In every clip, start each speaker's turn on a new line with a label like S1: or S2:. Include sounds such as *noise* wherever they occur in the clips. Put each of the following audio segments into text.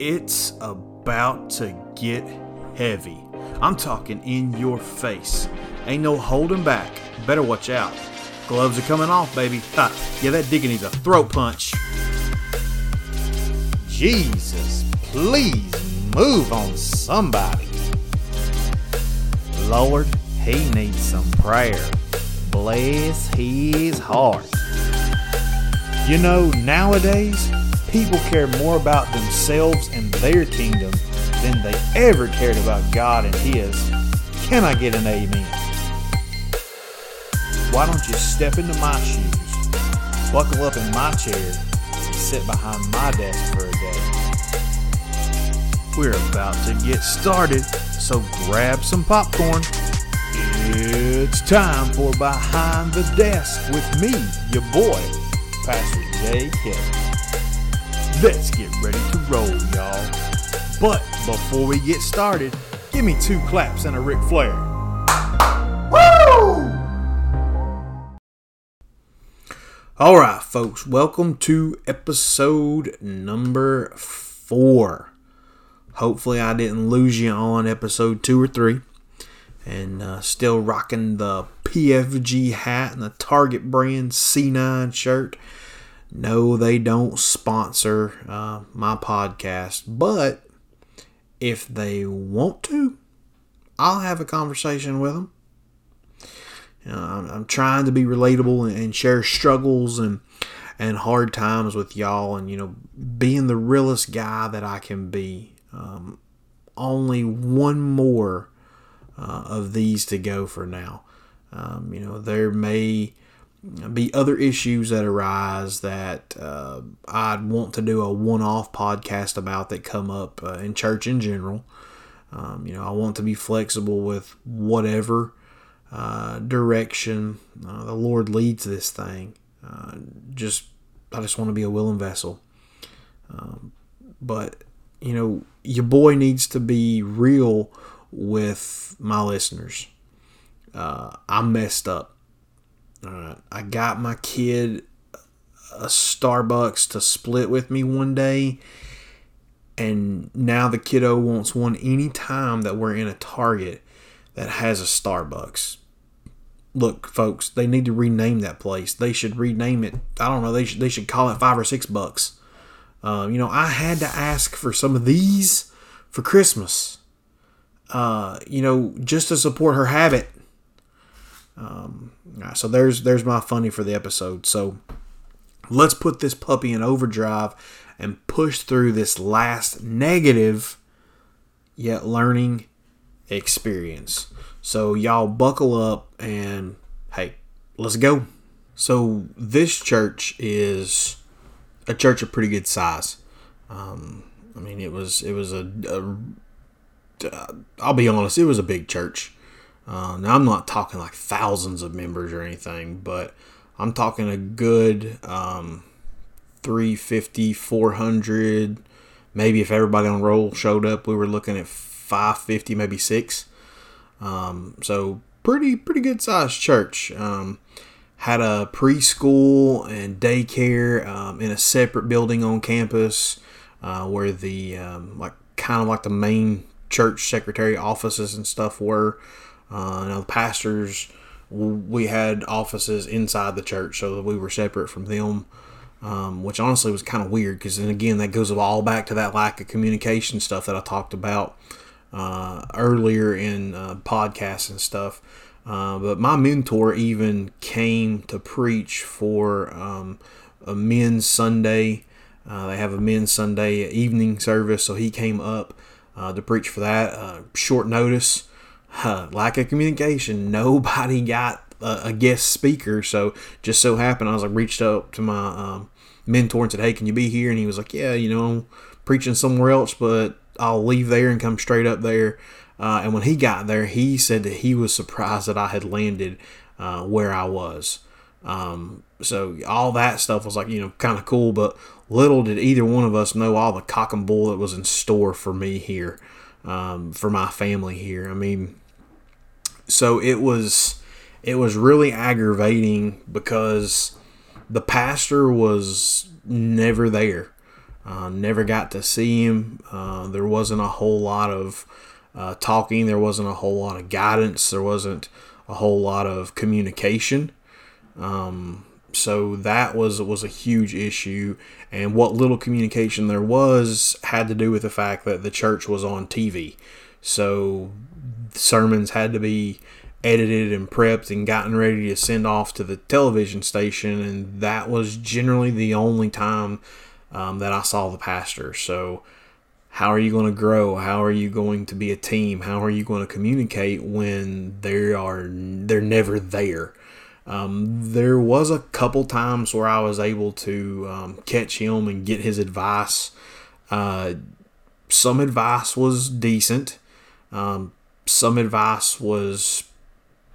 S1: It's about to get heavy. I'm talking in your face. Ain't no holding back. Better watch out. Gloves are coming off, baby. Ha! Yeah, that digger needs a throat punch. Jesus, please move on somebody. Lord, he needs some prayer. Bless his heart. You know, nowadays, people care more about themselves and their kingdom than they ever cared about God and His. Can I get an amen? Why don't you step into my shoes, buckle up in my chair, and sit behind my desk for a day? We're about to get started, so grab some popcorn. It's time for Behind the Desk with me, your boy, Pastor Jay Kelly. Let's get ready to roll, y'all. But before we get started, give me two claps and a Ric Flair. Woo! All right, folks, welcome to episode number four. Hopefully, I didn't lose you on episode two or three. And uh, still rocking the PFG hat and the Target brand C9 shirt. No, they don't sponsor uh, my podcast, but if they want to, I'll have a conversation with them. You know, I'm, I'm, trying to be relatable and, and, share struggles and and hard times with y'all, and you know, being the realest guy that I can be. Um, only one more uh, of these to go for now. Um, you know, there may be other issues that arise that uh, I'd want to do a one-off podcast about that come up uh, in church in general. Um, you know, I want to be flexible with whatever uh, direction uh, the Lord leads this thing. Uh, just, I just want to be a willing vessel. Um, but you know, your boy needs to be real with my listeners. Uh, I messed up Alright, I got my kid a Starbucks to split with me one day, and now the kiddo wants one anytime that we're in a Target that has a Starbucks. Look, folks, they need to rename that place. They should rename it. I don't know. They should they should call it five or six bucks. Uh, you know, I had to ask for some of these for Christmas. Uh, you know, just to support her habit. Um, so there's there's my funny for the episode. So let's put this puppy in overdrive and push through this last negative yet learning experience. So y'all buckle up and hey, let's go. So this church is a church of pretty good size. Um, I mean, it was it was a, uh, I'll be honest, it was a big church. Uh, now, I'm not talking like thousands of members or anything, but I'm talking a good um, 350, 400. Maybe if everybody on roll showed up, we were looking at 550, maybe six. Um, so pretty pretty good sized church. Um, had a preschool and daycare um, in a separate building on campus, uh, where the um, like kind of like the main church secretary offices and stuff were. Uh, now the pastors, we had offices inside the church, so we were separate from them. Um, which honestly was kind of weird because then again that goes all back to that lack of communication stuff that I talked about uh, earlier in uh, podcasts and stuff. Uh, but my mentor even came to preach for um, a men's Sunday. Uh, they have a men's Sunday evening service, so he came up uh, to preach for that. Uh, short notice uh, lack of communication. Nobody got a, a, guest speaker, so just so happened I was like reached up to my um, mentor and said, "Hey, can you be here?" And he was like, "Yeah, you know, I'm preaching somewhere else, but I'll leave there and come straight up there." Uh, and when he got there, he said that he was surprised that I had landed uh, where I was. Um, so all that stuff was like you know kind of cool, but little did either one of us know all the cock and bull that was in store for me here, um, for my family here. I mean, so it was it was really aggravating because the pastor was never there. Uh, never got to see him. Uh, there wasn't a whole lot of uh, talking. There wasn't a whole lot of guidance. There wasn't a whole lot of communication. Um, so that was was a huge issue. And what little communication there was had to do with the fact that the church was on TV. So sermons had to be edited and prepped and gotten ready to send off to the television station, and that was generally the only time um, that I saw the pastor. So, how are you going to grow? How are you going to be a team? How are you going to communicate when they are they're never there? Um, there was a couple times where I was able to um, catch him and get his advice. Uh, some advice was decent. Um, some advice was,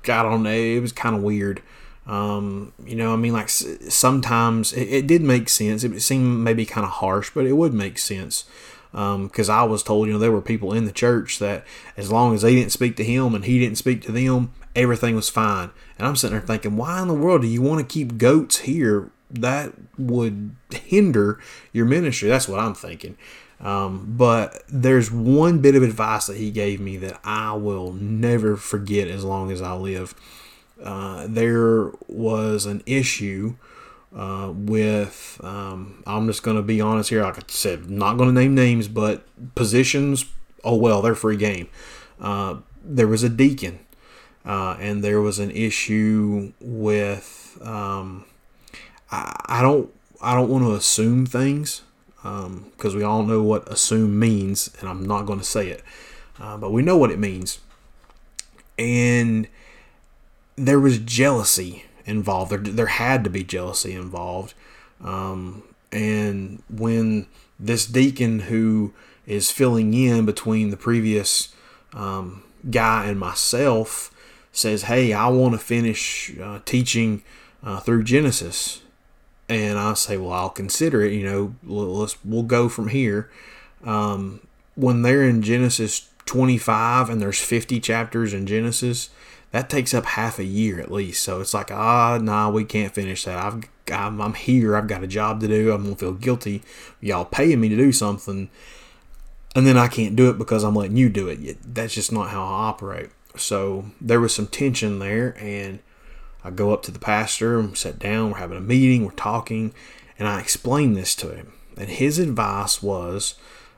S1: I don't know, it was kind of weird. Um, you know, I mean, like sometimes it, it, did make sense. It seemed maybe kind of harsh, but it would make sense. Because um, I was told, you know, there were people in the church that as long as they didn't speak to him and he didn't speak to them, everything was fine. And I'm sitting there thinking, why in the world do you want to keep goats here? That would hinder your ministry. That's what I'm thinking. Um, but there's one bit of advice that he gave me that I will never forget as long as I live. Uh, there was an issue uh, with, um, I'm just going to be honest here, like I said, not going to name names, but positions, oh well, they're free game. Uh, there was a deacon, uh, and there was an issue with, um, I, I don't, I don't want to assume things because um, we all know what assume means, and I'm not going to say it, uh, but we know what it means. And there was jealousy involved. There, there had to be jealousy involved. Um, and when this deacon who is filling in between the previous um, guy and myself says, Hey, I want to finish uh, teaching uh, through Genesis. And I say, Well, I'll consider it. You know, let's we'll go from here. Um, when they're in Genesis 25 and there's 50 chapters in Genesis, that takes up half a year at least. So it's like, ah, nah, we can't finish that. I've, I'm, I'm here. I've got a job to do. I'm gonna feel guilty. Y'all paying me to do something, and then I can't do it because I'm letting you do it. That's just not how I operate. So there was some tension there, and I go up to the pastor and sit down. We're having a meeting. We're talking, and I explain this to him. And his advice was,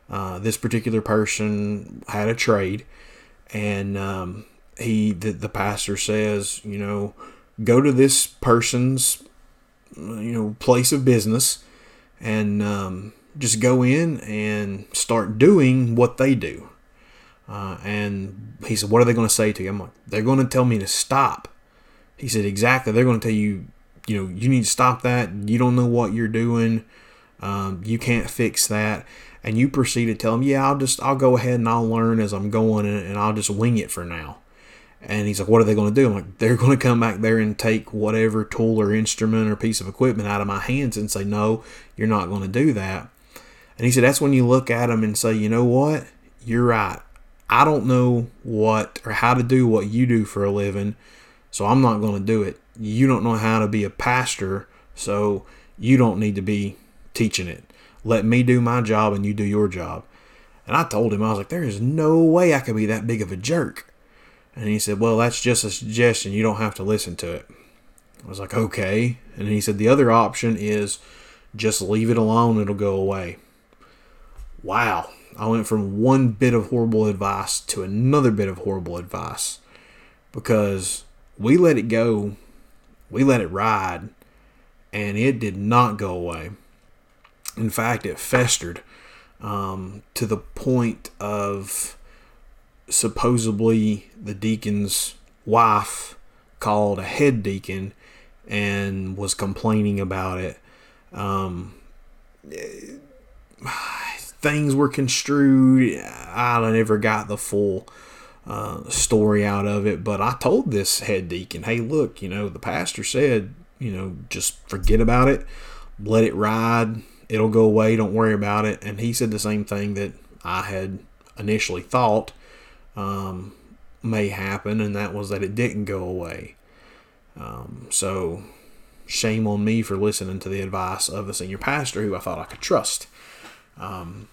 S1: uh, this particular person had a trade, and um, he the, the pastor says, you know, go to this person's you know place of business and um, just go in and start doing what they do. Uh, and he said, "What are they going to say to you?" I'm like, "They're going to tell me to stop." He said, "Exactly. They're going to tell you, you know, you need to stop that. You don't know what you're doing. Um, you can't fix that." And you proceed to tell them, "Yeah, I'll just, I'll go ahead and I'll learn as I'm going, and, and I'll just wing it for now." And he's like, What are they going to do? I'm like, They're going to come back there and take whatever tool or instrument or piece of equipment out of my hands and say, No, you're not going to do that. And he said, That's when you look at them and say, You know what? You're right. I don't know what or how to do what you do for a living, so I'm not going to do it. You don't know how to be a pastor, so you don't need to be teaching it. Let me do my job and you do your job. And I told him, I was like, There is no way I could be that big of a jerk. And he said, Well, that's just a suggestion. You don't have to listen to it. I was like, Okay. And he said, The other option is just leave it alone, it'll go away. Wow. I went from one bit of horrible advice to another bit of horrible advice because we let it go, we let it ride, and it did not go away. In fact, it festered um, to the point of supposedly the deacon's wife called a head deacon and was complaining about it. Um, *sighs* things were construed. I never got the full uh, story out of it, but I told this head deacon, hey, look, you know, the pastor said, you know, just forget about it, let it ride, it'll go away, don't worry about it. And he said the same thing that I had initially thought um, may happen, and that was that it didn't go away. Um, so, shame on me for listening to the advice of a senior pastor who I thought I could trust. Um,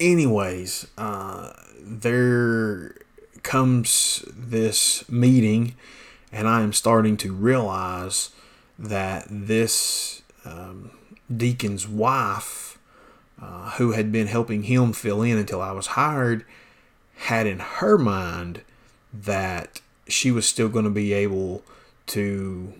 S1: anyways, uh, there comes this meeting, and I am starting to realize that this um, deacon's wife, uh, who had been helping him fill in until I was hired, had in her mind that she was still going to be able to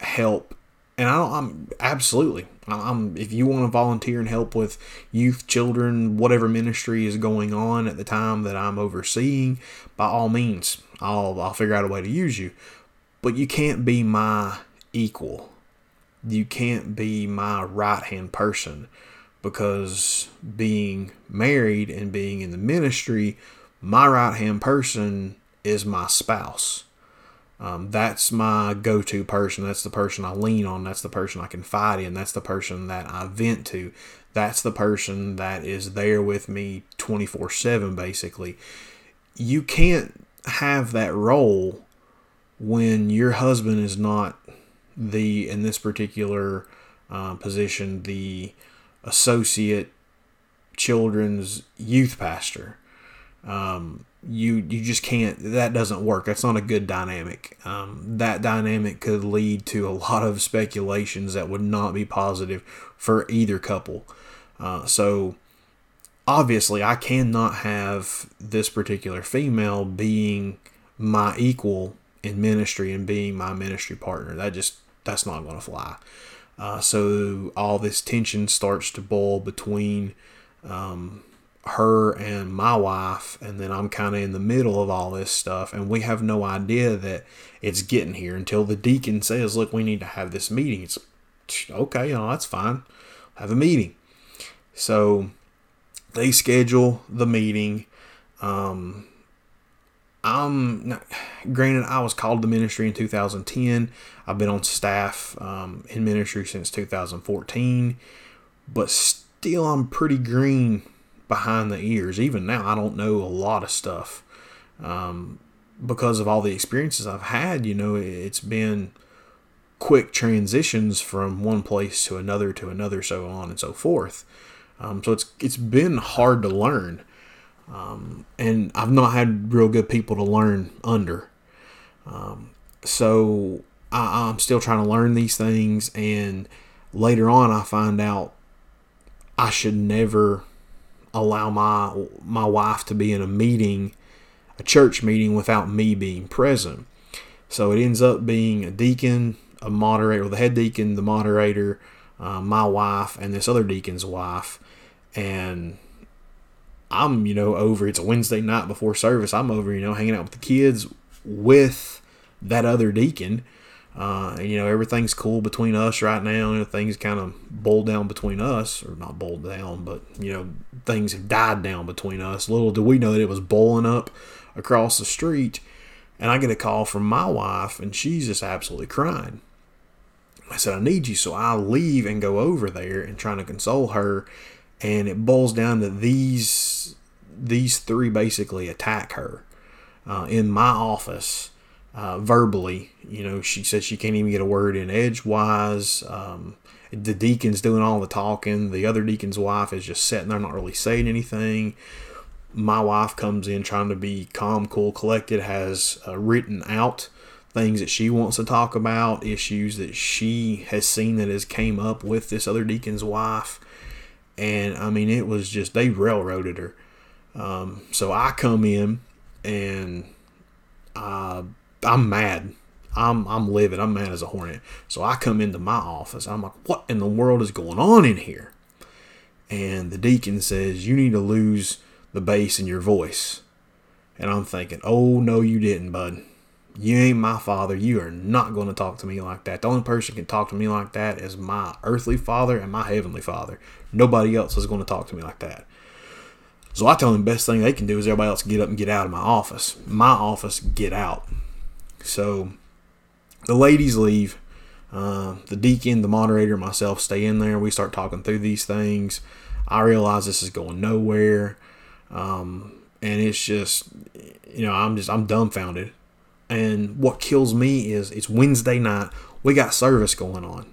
S1: help and I don't, I'm absolutely. I'm if you want to volunteer and help with youth, children, whatever ministry is going on at the time that I'm overseeing, by all means, I'll I'll figure out a way to use you. But you can't be my equal. You can't be my right hand person because being married and being in the ministry, my right hand person is my spouse. Um, that's my go to person. That's the person I lean on. That's the person I confide in. That's the person that I vent to. That's the person that is there with me 24 7, basically. You can't have that role when your husband is not the, in this particular uh, position, the associate children's youth pastor. Um, you you just can't that doesn't work. That's not a good dynamic. Um, that dynamic could lead to a lot of speculations that would not be positive for either couple. Uh, so obviously i cannot have this particular female being my equal in ministry and being my ministry partner. That just that's not going to fly. Uh, so all this tension starts to boil between um, her and my wife, and then I'm kind of in the middle of all this stuff, and we have no idea that it's getting here until the deacon says, "Look, we need to have this meeting." It's okay, you know, that's fine. Have a meeting. So they schedule the meeting. Um, I'm not, granted I was called to ministry in 2010. I've been on staff um, in ministry since 2014, but still I'm pretty green behind the ears. Even now, I don't know a lot of stuff um, because of all the experiences I've had. You know, it's been quick transitions from one place to another to another, so on and so forth. Um, so it's it's been hard to learn, um, and I've not had real good people to learn under. Um, so I, I'm still trying to learn these things, and later on, I find out I should never allow my my wife to be in a meeting, a church meeting without me being present. So it ends up being a deacon, a moderator, the head deacon, the moderator, uh, my wife, and this other deacon's wife, and I'm you know over. It's a Wednesday night before service. I'm over you know hanging out with the kids with that other deacon uh, and, you know, everything's cool between us right now. and things kind of boiled down between us, or not boiled down, but, you know, things have died down between us. Little do we know that it was boiling up across the street. And I get a call from my wife, and she's just absolutely crying. I said, I need you. So I leave and go over there and trying to console her. And it boils down to these these three basically attack her uh, in my office uh, verbally. You know, she says she can't even get a word in edgewise. Um, the deacon's doing all the talking. The other deacon's wife is just sitting there, not really saying anything. My wife comes in trying to be calm, cool, collected, has uh, written out things that she wants to talk about, issues that she has seen that has came up with this other deacon's wife. And I mean, it was just, they railroaded her. Um, so I come in and uh, I'm mad. I'm I'm livid. I'm mad as a hornet. So I come into my office. I'm like, what in the world is going on in here? And the deacon says, you need to lose the bass in your voice. And I'm thinking, oh no, you didn't, bud. You ain't my father. You are not going to talk to me like that. The only person can talk to me like that is my earthly father and my heavenly father. Nobody else is going to talk to me like that. So I tell them the best thing they can do is everybody else get up and get out of my office. My office, get out. So the ladies leave. Uh, the deacon, the moderator, myself stay in there. We start talking through these things. I realize this is going nowhere. Um, and it's just, you know, I'm just, I'm dumbfounded. And what kills me is it's Wednesday night. We got service going on.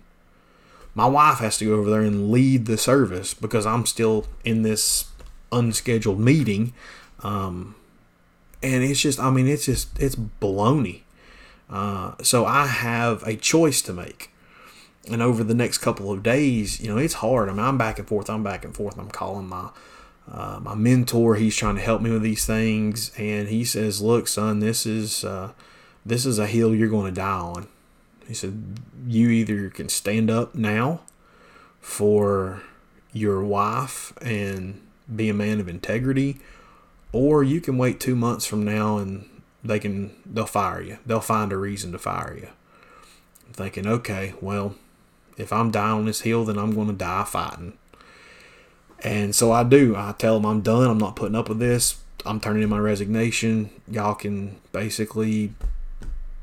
S1: my wife has to go over there and lead the service because I'm still in this unscheduled meeting. Um, and it's just, I mean, it's just, it's baloney. Uh, so I have a choice to make. And over the next couple of days, you know, it's hard. I mean, I'm back and forth. I'm back and forth. I'm calling my uh, my mentor. He's trying to help me with these things, and he says, "Look, son, this is uh, this is a hill you're going to die on." He said, "You either can stand up now for your wife and be a man of integrity, or you can wait two months from now and they can they'll fire you. They'll find a reason to fire you." I'm thinking, okay, well, if I'm dying on this hill, then I'm going to die fighting. And so I do. I tell them I'm done. I'm not putting up with this. I'm turning in my resignation. Y'all can basically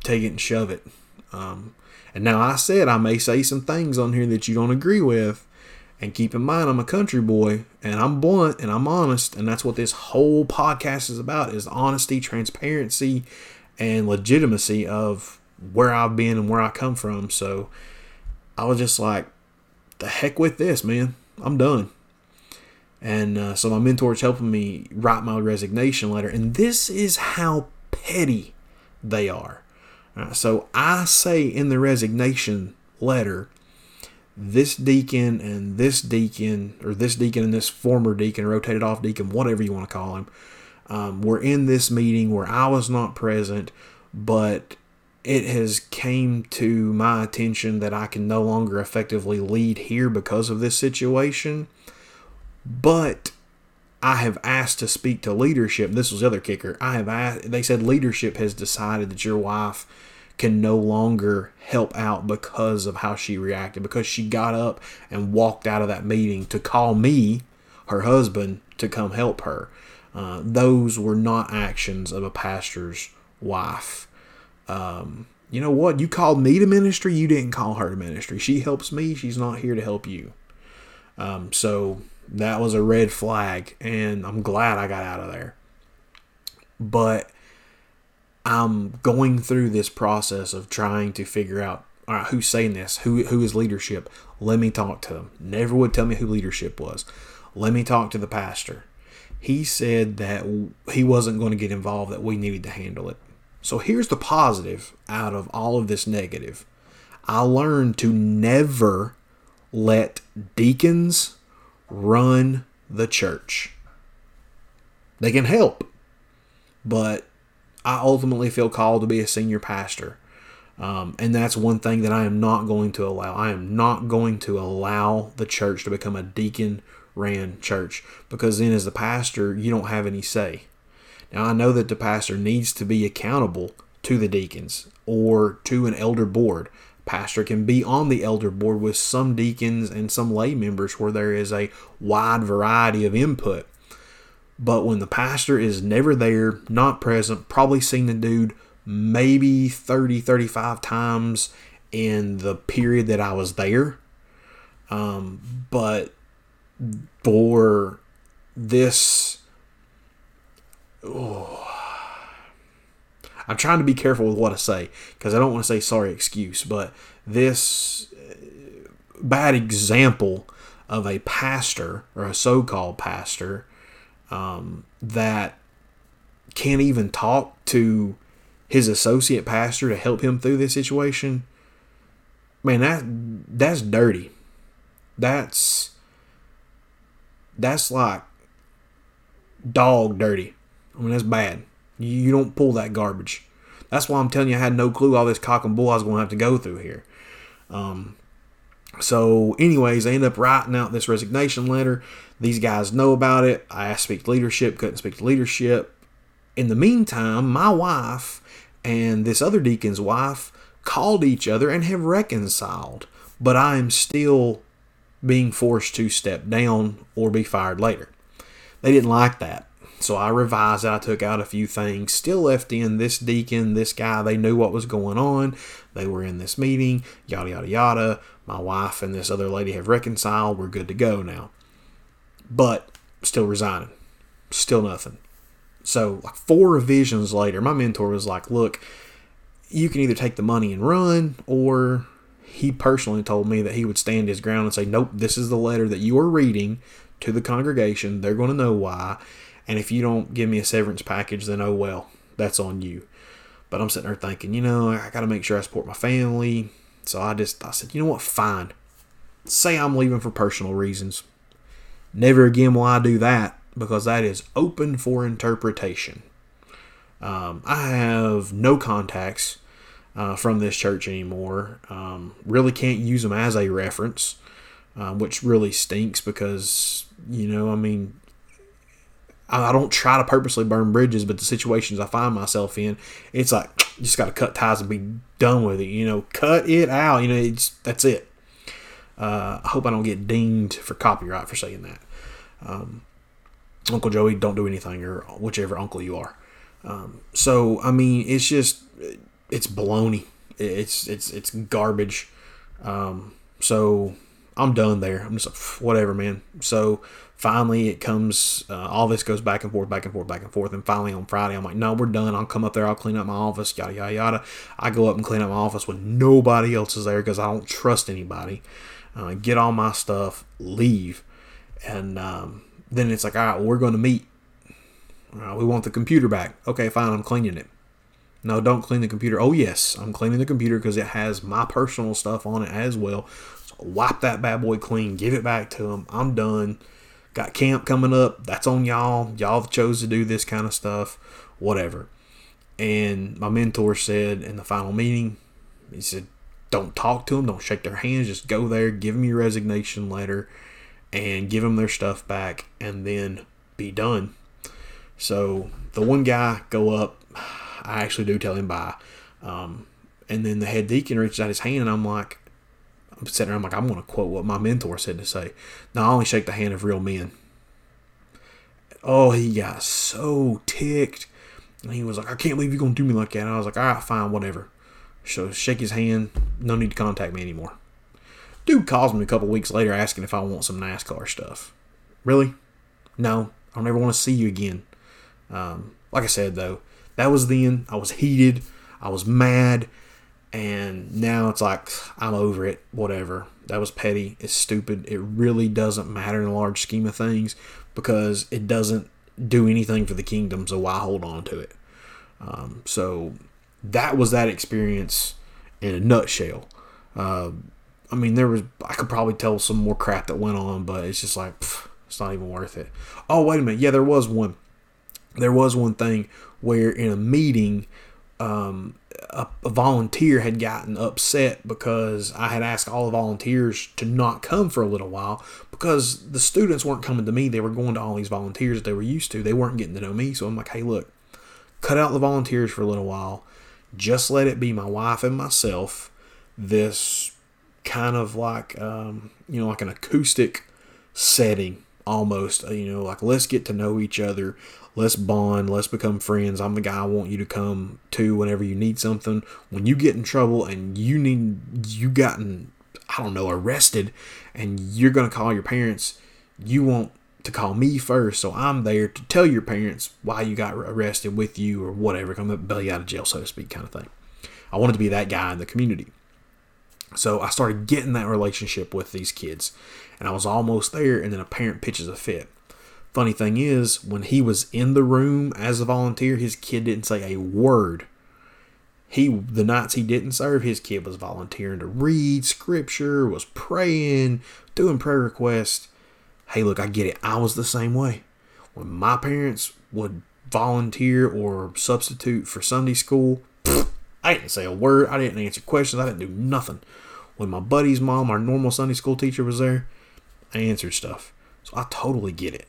S1: take it and shove it. Um, and now I said I may say some things on here that you don't agree with. And keep in mind, I'm a country boy, and I'm blunt, and I'm honest, and that's what this whole podcast is about: is honesty, transparency, and legitimacy of where I've been and where I come from. So I was just like, the heck with this, man. I'm done. And uh, so my mentor's helping me write my resignation letter. And this is how petty they are. Uh, so I say in the resignation letter, this deacon and this deacon, or this deacon and this former deacon, rotated off deacon, whatever you want to call him, um, were in this meeting where I was not present, but it has came to my attention that I can no longer effectively lead here because of this situation. But I have asked to speak to leadership. This was the other kicker. I have asked, they said leadership has decided that your wife can no longer help out because of how she reacted, because she got up and walked out of that meeting to call me, her husband, to come help her. Uh, those were not actions of a pastor's wife. Um, you know what? You called me to ministry. You didn't call her to ministry. She helps me. She's not here to help you. Um, so that was a red flag, and I'm glad I got out of there. But I'm going through this process of trying to figure out all right, who's saying this? Who who is leadership? Let me talk to them. Never would tell me who leadership was. Let me talk to the pastor. He said that he wasn't going to get involved, that we needed to handle it. So here's the positive out of all of this negative. I learned to never let deacons run the church. They can help, but I ultimately feel called to be a senior pastor. Um, and that's one thing that I am not going to allow. I am not going to allow the church to become a deacon ran church because then, as the pastor, you don't have any say. Now, I know that the pastor needs to be accountable to the deacons or to an elder board. Pastor can be on the elder board with some deacons and some lay members where there is a wide variety of input. But when the pastor is never there, not present, probably seen the dude maybe 30, 35 times in the period that I was there. Um, but for this oh, I'm trying to be careful with what I say because I don't want to say sorry excuse, but this uh, bad example of a pastor or a so-called pastor um, that can't even talk to his associate pastor to help him through this situation. Man, that that's dirty. That's that's like dog dirty. I mean, that's bad. You don't pull that garbage. That's why I'm telling you, I had no clue all this cock and bull I was going to have to go through here. Um, so, anyways, I end up writing out this resignation letter. These guys know about it. I speak to leadership, couldn't speak to leadership. In the meantime, my wife and this other deacon's wife called each other and have reconciled, but I am still being forced to step down or be fired later. They didn't like that. So I revised it. I took out a few things, still left in this deacon, this guy. They knew what was going on. They were in this meeting, yada, yada, yada. My wife and this other lady have reconciled. We're good to go now. But still resigning. Still nothing. So, like four revisions later, my mentor was like, Look, you can either take the money and run, or he personally told me that he would stand his ground and say, Nope, this is the letter that you are reading to the congregation. They're going to know why. And if you don't give me a severance package, then oh well, that's on you. But I'm sitting there thinking, you know, I got to make sure I support my family. So I just, I said, you know what, fine. Say I'm leaving for personal reasons. Never again will I do that because that is open for interpretation. Um, I have no contacts uh, from this church anymore. Um, really can't use them as a reference, uh, which really stinks because, you know, I mean, I don't try to purposely burn bridges, but the situations I find myself in, it's like *tsk* just got to cut ties and be done with it. You know, cut it out. You know, it's that's it. Uh, I hope I don't get dinged for copyright for saying that. Um, Uncle Joey, don't do anything, or whichever uncle you are. Um, so I mean, it's just it's baloney. It's it's it's garbage. Um, so I'm done there. I'm just like, whatever, man. So finally, it comes. Uh, all this goes back and forth, back and forth, back and forth, and finally on Friday, I'm like, no, we're done. I'll come up there. I'll clean up my office. Yada yada yada. I go up and clean up my office when nobody else is there because I don't trust anybody. Uh, get all my stuff, leave, and um, then it's like, all right, well, we're going to meet. we want the computer back. Okay, fine. I'm cleaning it. No, don't clean the computer. Oh yes, I'm cleaning the computer because it has my personal stuff on it as well wipe that bad boy clean, give it back to them. I'm done. Got camp coming up. That's on y'all. Y'all chose to do this kind of stuff. Whatever. And my mentor said in the final meeting, he said, don't talk to them, don't shake their hands, just go there, give them your resignation letter, and give them their stuff back, and then be done. So the one guy go up, I actually do tell him bye. Um, and then the head deacon reaches out his hand, and I'm like, I'm sitting there, I'm like, I'm going to quote what my mentor said to say. Now, I only shake the hand of real men. Oh, he got so ticked. And he was like, I can't believe you're going to do me like that. And I was like, all right, fine, whatever. So shake his hand. No need to contact me anymore. Dude calls me a couple weeks later asking if I want some NASCAR stuff. Really? No, I don't ever want to see you again. Um, like I said, though, that was then. I was heated. I was mad. And now it's like, I'm over it. Whatever. That was petty. It's stupid. It really doesn't matter in the large scheme of things because it doesn't do anything for the kingdom. So why hold on to it? Um, so that was that experience in a nutshell. Uh, I mean, there was, I could probably tell some more crap that went on, but it's just like, pff, it's not even worth it. Oh, wait a minute. Yeah, there was one. There was one thing where in a meeting, um, a, a, volunteer had gotten upset because I had asked all the volunteers to not come for a little while because the students weren't coming to me. They were going to all these volunteers that they were used to. They weren't getting to know me. So I'm like, hey, look, cut out the volunteers for a little while. Just let it be my wife and myself. This kind of like, um, you know, like an acoustic setting almost. You know, like let's get to know each other let's bond, let's become friends. I'm the guy I want you to come to whenever you need something. When you get in trouble and you need you gotten I don't know arrested and you're going to call your parents, you want to call me first, so I'm there to tell your parents why you got arrested with you or whatever, come up bail you out of jail, so to speak, kind of thing. I wanted to be that guy in the community. So I started getting that relationship with these kids, and I was almost there, and then a parent pitches a fit. Funny thing is, when he was in the room as a volunteer, his kid didn't say a word. He the nights he didn't serve, his kid was volunteering to read scripture, was praying, doing prayer requests. Hey, look, I get it. I was the same way. When my parents would volunteer or substitute for Sunday school, I didn't say a word. I didn't answer questions. I didn't do nothing. When my buddy's mom, our normal Sunday school teacher, was there, I answered stuff. So I totally get it.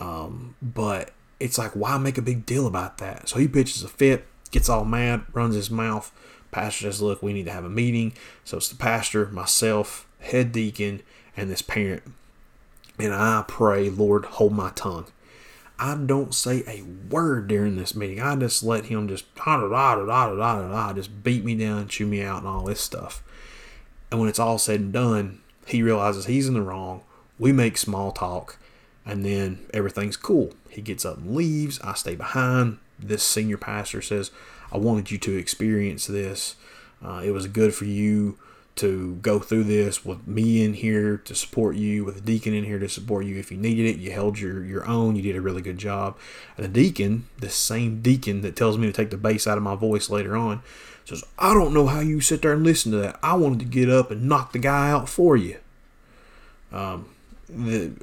S1: Um, but it's like, why make a big deal about that? So he pitches a fit, gets all mad, runs his mouth. Pastor says, Look, we need to have a meeting. So it's the pastor, myself, head deacon, and this parent. And I pray, Lord, hold my tongue. I don't say a word during this meeting. I just let him just da da da da da da just beat me down, chew me out, and all this stuff. And when it's all said and done, he realizes he's in the wrong. We make small talk and then everything's cool. He gets up and leaves. I stay behind. This senior pastor says, I wanted you to experience this. Uh, it was good for you to go through this with me in here to support you, with a deacon in here to support you if you needed it. You held your, your own. You did a really good job. And the deacon, the same deacon that tells me to take the bass out of my voice later on, says, I don't know how you sit there and listen to that. I wanted to get up and knock the guy out for you. Um, the,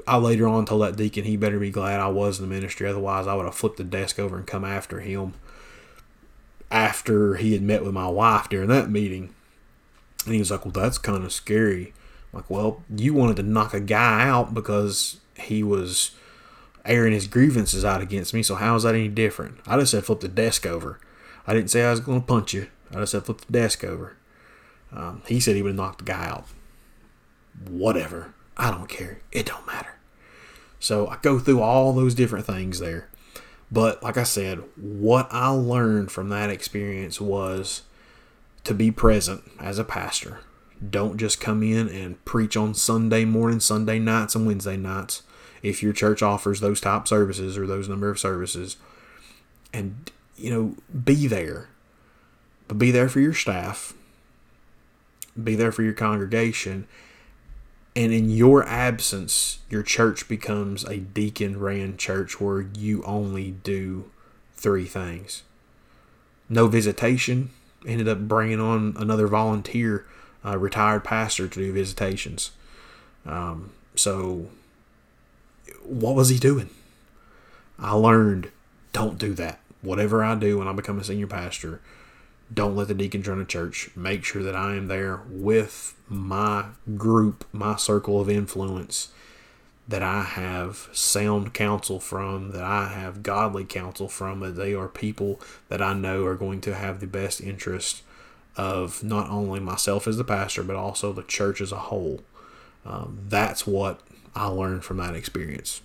S1: I later on told that deacon he better be glad I was in the ministry. Otherwise, I would have flipped the desk over and come after him after he had met with my wife during that meeting. And he was like, Well, that's kind of scary. I'm like, well, you wanted to knock a guy out because he was airing his grievances out against me. So how is that any different? I just said flip the desk over. I didn't say I was going to punch you. I just said flip the desk over. Um, he said he would have knocked the guy out. Whatever. I don't care. It don't matter. So I go through all those different things there. But like I said, what I learned from that experience was to be present as a pastor. Don't just come in and preach on Sunday morning, Sunday nights, and Wednesday nights if your church offers those type services or those number of services. And, you know, be there. But be there for your staff, be there for your congregation, and in your absence, your church becomes a deacon ran church where you only do three things. No visitation, ended up bringing on another volunteer, retired pastor to do visitations. Um, so, what was he doing? I learned don't do that. Whatever I do when I become a senior pastor, don't let the deacons run a church. Make sure that I am there with my group, my circle of influence, that I have sound counsel from, that I have godly counsel from, that they are people that I know are going to have the best interest of not only myself as the pastor, but also the church as a whole. Um, that's what I learned from that experience.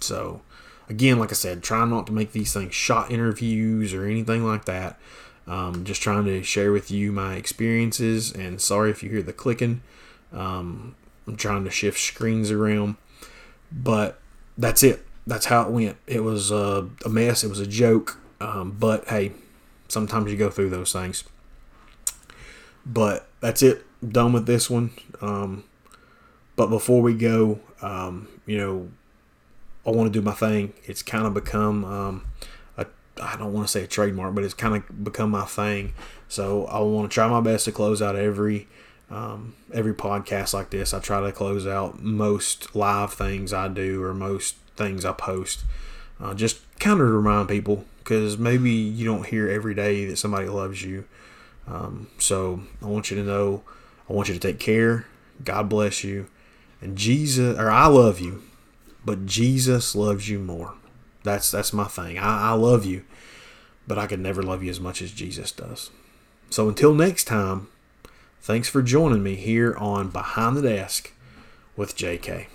S1: So, again, like I said, try not to make these things shot interviews or anything like that. Um, just trying to share with you my experiences, and sorry if you hear the clicking. Um, I'm trying to shift screens around, but that's it. That's how it went. It was a, a mess. It was a joke. Um, but hey, sometimes you go through those things. But that's it. Done with this one. Um, but before we go, um, you know, I want to do my thing. It's kind of become um, I don't want to say a trademark, but it's kind of become my thing. So I want to try my best to close out every um, every podcast like this. I try to close out most live things I do or most things I post. Uh, just kind of to remind people because maybe you don't hear every day that somebody loves you. Um, so I want you to know, I want you to take care. God bless you, and Jesus, or I love you, but Jesus loves you more. That's that's my thing. I, I love you, but I could never love you as much as Jesus does. So until next time, thanks for joining me here on Behind the Desk with JK.